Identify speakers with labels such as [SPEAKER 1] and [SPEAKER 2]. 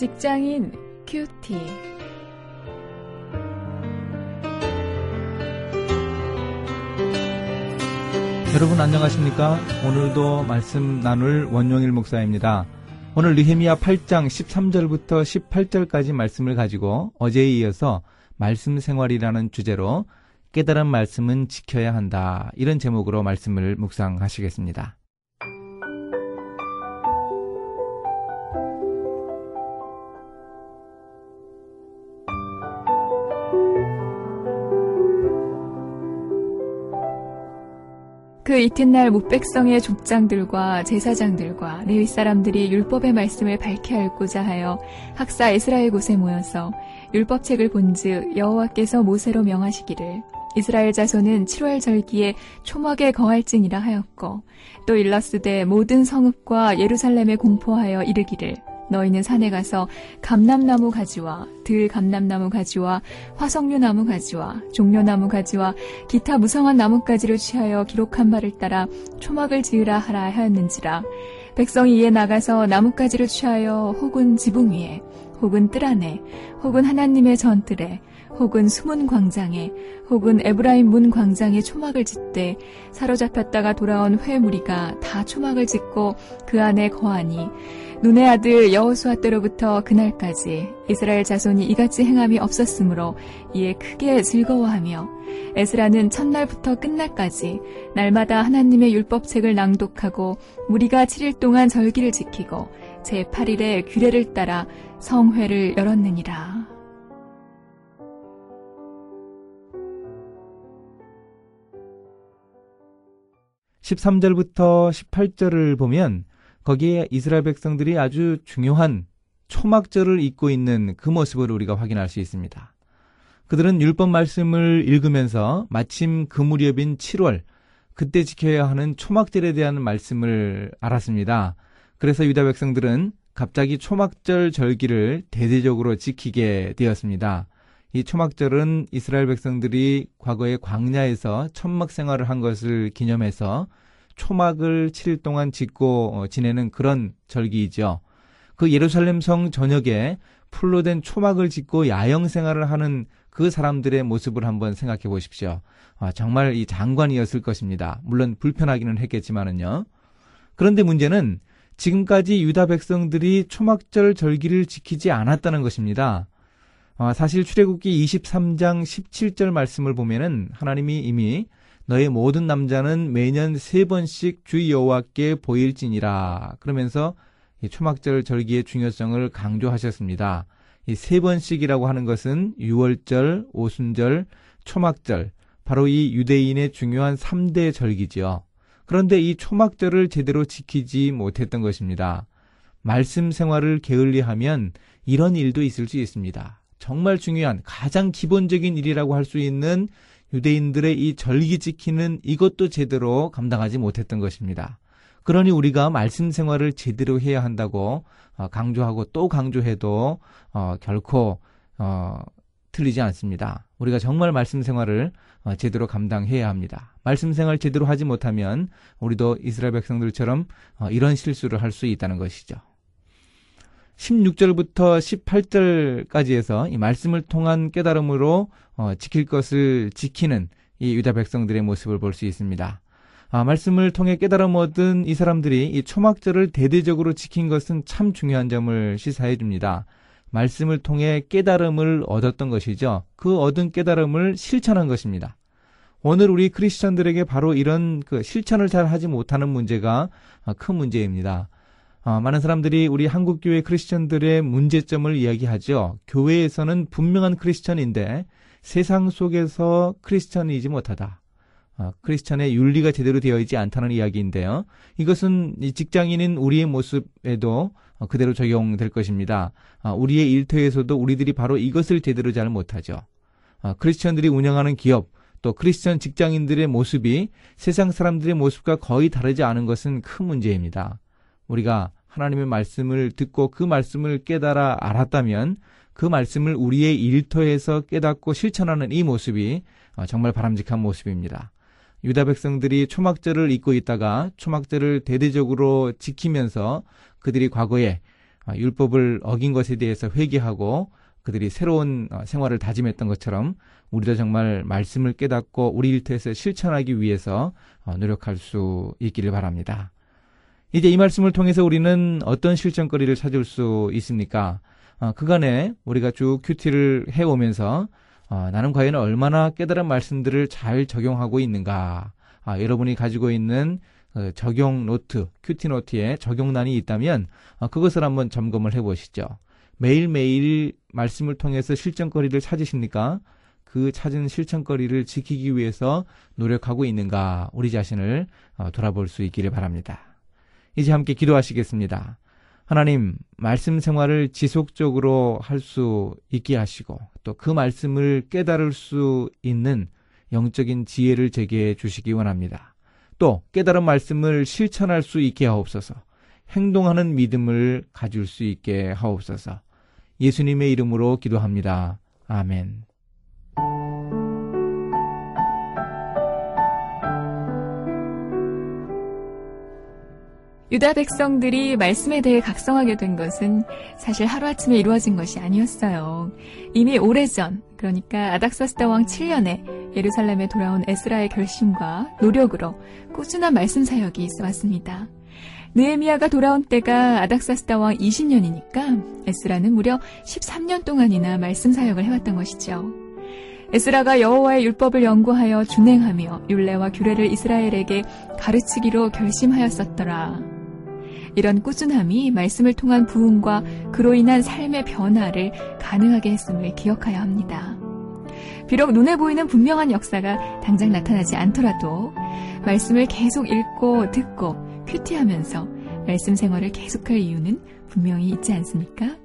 [SPEAKER 1] 직장인 큐티.
[SPEAKER 2] 여러분 안녕하십니까? 오늘도 말씀 나눌 원용일 목사입니다. 오늘 느헤미야 8장 13절부터 18절까지 말씀을 가지고 어제에 이어서 말씀 생활이라는 주제로 깨달은 말씀은 지켜야 한다. 이런 제목으로 말씀을 묵상하시겠습니다.
[SPEAKER 1] 그 이튿날 묵백성의 족장들과 제사장들과 레위 사람들이 율법의 말씀을 밝히 알고자 하여 학사 에스라엘 곳에 모여서 율법책을 본즉 여호와께서 모세로 명하시기를 이스라엘 자손은 7월 절기에 초막에 거할지니라 하였고 또 일러스되 모든 성읍과 예루살렘에 공포하여 이르기를 너희는 산에 가서 감람나무 가지와 들 감람나무 가지와 화석류 나무 가지와 종려나무 가지와 기타 무성한 나뭇가지를 취하여 기록한 바를 따라 초막을 지으라 하라 하였는지라. 백성이 이에 나가서 나뭇가지를 취하여 혹은 지붕 위에 혹은 뜰 안에 혹은 하나님의 전뜰에 혹은 수문 광장에 혹은 에브라임 문 광장에 초막을 짓되 사로잡혔다가 돌아온 회 무리가 다 초막을 짓고 그 안에 거하니 눈의 아들 여호수아 때로부터 그날까지 이스라엘 자손이 이같이 행함이 없었으므로 이에 크게 즐거워하며 에스라는 첫날부터 끝날까지 날마다 하나님의 율법책을 낭독하고 무리가 7일 동안 절기를 지키고 제8일에 규례를 따라 성회를 열었느니라.
[SPEAKER 2] 13절부터 18절을 보면 거기에 이스라엘 백성들이 아주 중요한 초막절을 잊고 있는 그 모습을 우리가 확인할 수 있습니다. 그들은 율법 말씀을 읽으면서 마침 그 무렵인 7월 그때 지켜야 하는 초막절에 대한 말씀을 알았습니다. 그래서 유다 백성들은 갑자기 초막절 절기를 대대적으로 지키게 되었습니다. 이 초막절은 이스라엘 백성들이 과거에 광야에서 천막 생활을 한 것을 기념해서 초막을 7일 동안 짓고 어, 지내는 그런 절기이죠. 그 예루살렘 성 전역에 풀로 된 초막을 짓고 야영 생활을 하는 그 사람들의 모습을 한번 생각해 보십시오. 아, 정말 이 장관이었을 것입니다. 물론 불편하기는 했겠지만은요. 그런데 문제는 지금까지 유다 백성들이 초막절 절기를 지키지 않았다는 것입니다. 아, 사실 출애굽기 23장 17절 말씀을 보면은 하나님이 이미 너의 모든 남자는 매년 세 번씩 주 여호와께 보일지니라 그러면서 이 초막절 절기의 중요성을 강조하셨습니다. 이 세 번씩이라고 하는 것은 유월절, 오순절, 초막절, 바로 이 유대인의 중요한 3대 절기지요. 그런데 이 초막절을 제대로 지키지 못했던 것입니다. 말씀 생활을 게을리하면 이런 일도 있을 수 있습니다. 정말 중요한 가장 기본적인 일이라고 할 수 있는 유대인들의 이 절기 지키는 이것도 제대로 감당하지 못했던 것입니다. 그러니 우리가 말씀 생활을 제대로 해야 한다고 어, 강조하고 또 강조해도 어, 결코 어, 틀리지 않습니다. 우리가 정말 말씀 생활을 어, 제대로 감당해야 합니다. 말씀 생활 제대로 하지 못하면 우리도 이스라엘 백성들처럼 어, 이런 실수를 할 수 있다는 것이죠. 16절부터 18절까지 해서 이 말씀을 통한 깨달음으로 어, 지킬 것을 지키는 이 유다 백성들의 모습을 볼 수 있습니다. 아, 말씀을 통해 깨달음 얻은 이 사람들이 이 초막절을 대대적으로 지킨 것은 참 중요한 점을 시사해 줍니다. 말씀을 통해 깨달음을 얻었던 것이죠. 그 얻은 깨달음을 실천한 것입니다. 오늘 우리 크리스천들에게 바로 이런 그 실천을 잘 하지 못하는 문제가 큰 문제입니다. 어, 많은 사람들이 우리 한국 교회 크리스천들의 문제점을 이야기하죠. 교회에서는 분명한 크리스천인데 세상 속에서 크리스천이지 못하다. 어, 크리스천의 윤리가 제대로 되어 있지 않다는 이야기인데요. 이것은 직장인인 우리의 모습에도 어, 그대로 적용될 것입니다. 어, 우리의 일터에서도 우리들이 바로 이것을 제대로 잘 못하죠. 어, 크리스천들이 운영하는 기업, 또 크리스천 직장인들의 모습이 세상 사람들의 모습과 거의 다르지 않은 것은 큰 문제입니다. 우리가 하나님의 말씀을 듣고 그 말씀을 깨달아 알았다면 그 말씀을 우리의 일터에서 깨닫고 실천하는 이 모습이 어, 정말 바람직한 모습입니다. 유다 백성들이 초막절을 잊고 있다가 초막절을 대대적으로 지키면서 그들이 과거에 아, 율법을 어긴 것에 대해서 회개하고 그들이 새로운 어, 생활을 다짐했던 것처럼 우리도 정말 말씀을 깨닫고 우리 일터에서 실천하기 위해서 어, 노력할 수 있기를 바랍니다. 이제 이 말씀을 통해서 우리는 어떤 실천거리를 찾을 수 있습니까? 어, 그간에 우리가 쭉 QT를 해오면서 나는 과연 얼마나 깨달은 말씀들을 잘 적용하고 있는가? 아, 여러분이 가지고 있는 적용 노트, QT 노트에 적용란이 있다면 그것을 한번 점검을 해보시죠. 매일매일 말씀을 통해서 실천거리를 찾으십니까? 그 찾은 실천거리를 지키기 위해서 노력하고 있는가 우리 자신을 어, 돌아볼 수 있기를 바랍니다. 이제 함께 기도하시겠습니다. 하나님, 말씀 생활을 지속적으로 할 수 있게 하시고 또 그 말씀을 깨달을 수 있는 영적인 지혜를 제게 주시기 원합니다. 또 깨달은 말씀을 실천할 수 있게 하옵소서. 행동하는 믿음을 가질 수 있게 하옵소서. 예수님의 이름으로 기도합니다. 아멘.
[SPEAKER 1] 유다 백성들이 말씀에 대해 각성하게 된 것은 사실 하루아침에 이루어진 것이 아니었어요. 이미 오래전, 그러니까 아닥사스다 왕 7년에 예루살렘에 돌아온 에스라의 결심과 노력으로 꾸준한 말씀 사역이 있어 왔습니다. 느에미아가 돌아온 때가 아닥사스다 왕 20년이니까 에스라는 무려 13년 동안이나 말씀 사역을 해왔던 것이죠. 에스라가 여호와의 율법을 연구하여 준행하며 율례와 규례를 이스라엘에게 가르치기로 결심하였었더라. 이런 꾸준함이 말씀을 통한 부흥과 그로 인한 삶의 변화를 가능하게 했음을 기억하여야 합니다. 비록 눈에 보이는 분명한 역사가 당장 나타나지 않더라도 말씀을 계속 읽고 듣고 큐티하면서 말씀 생활을 계속할 이유는 분명히 있지 않습니까?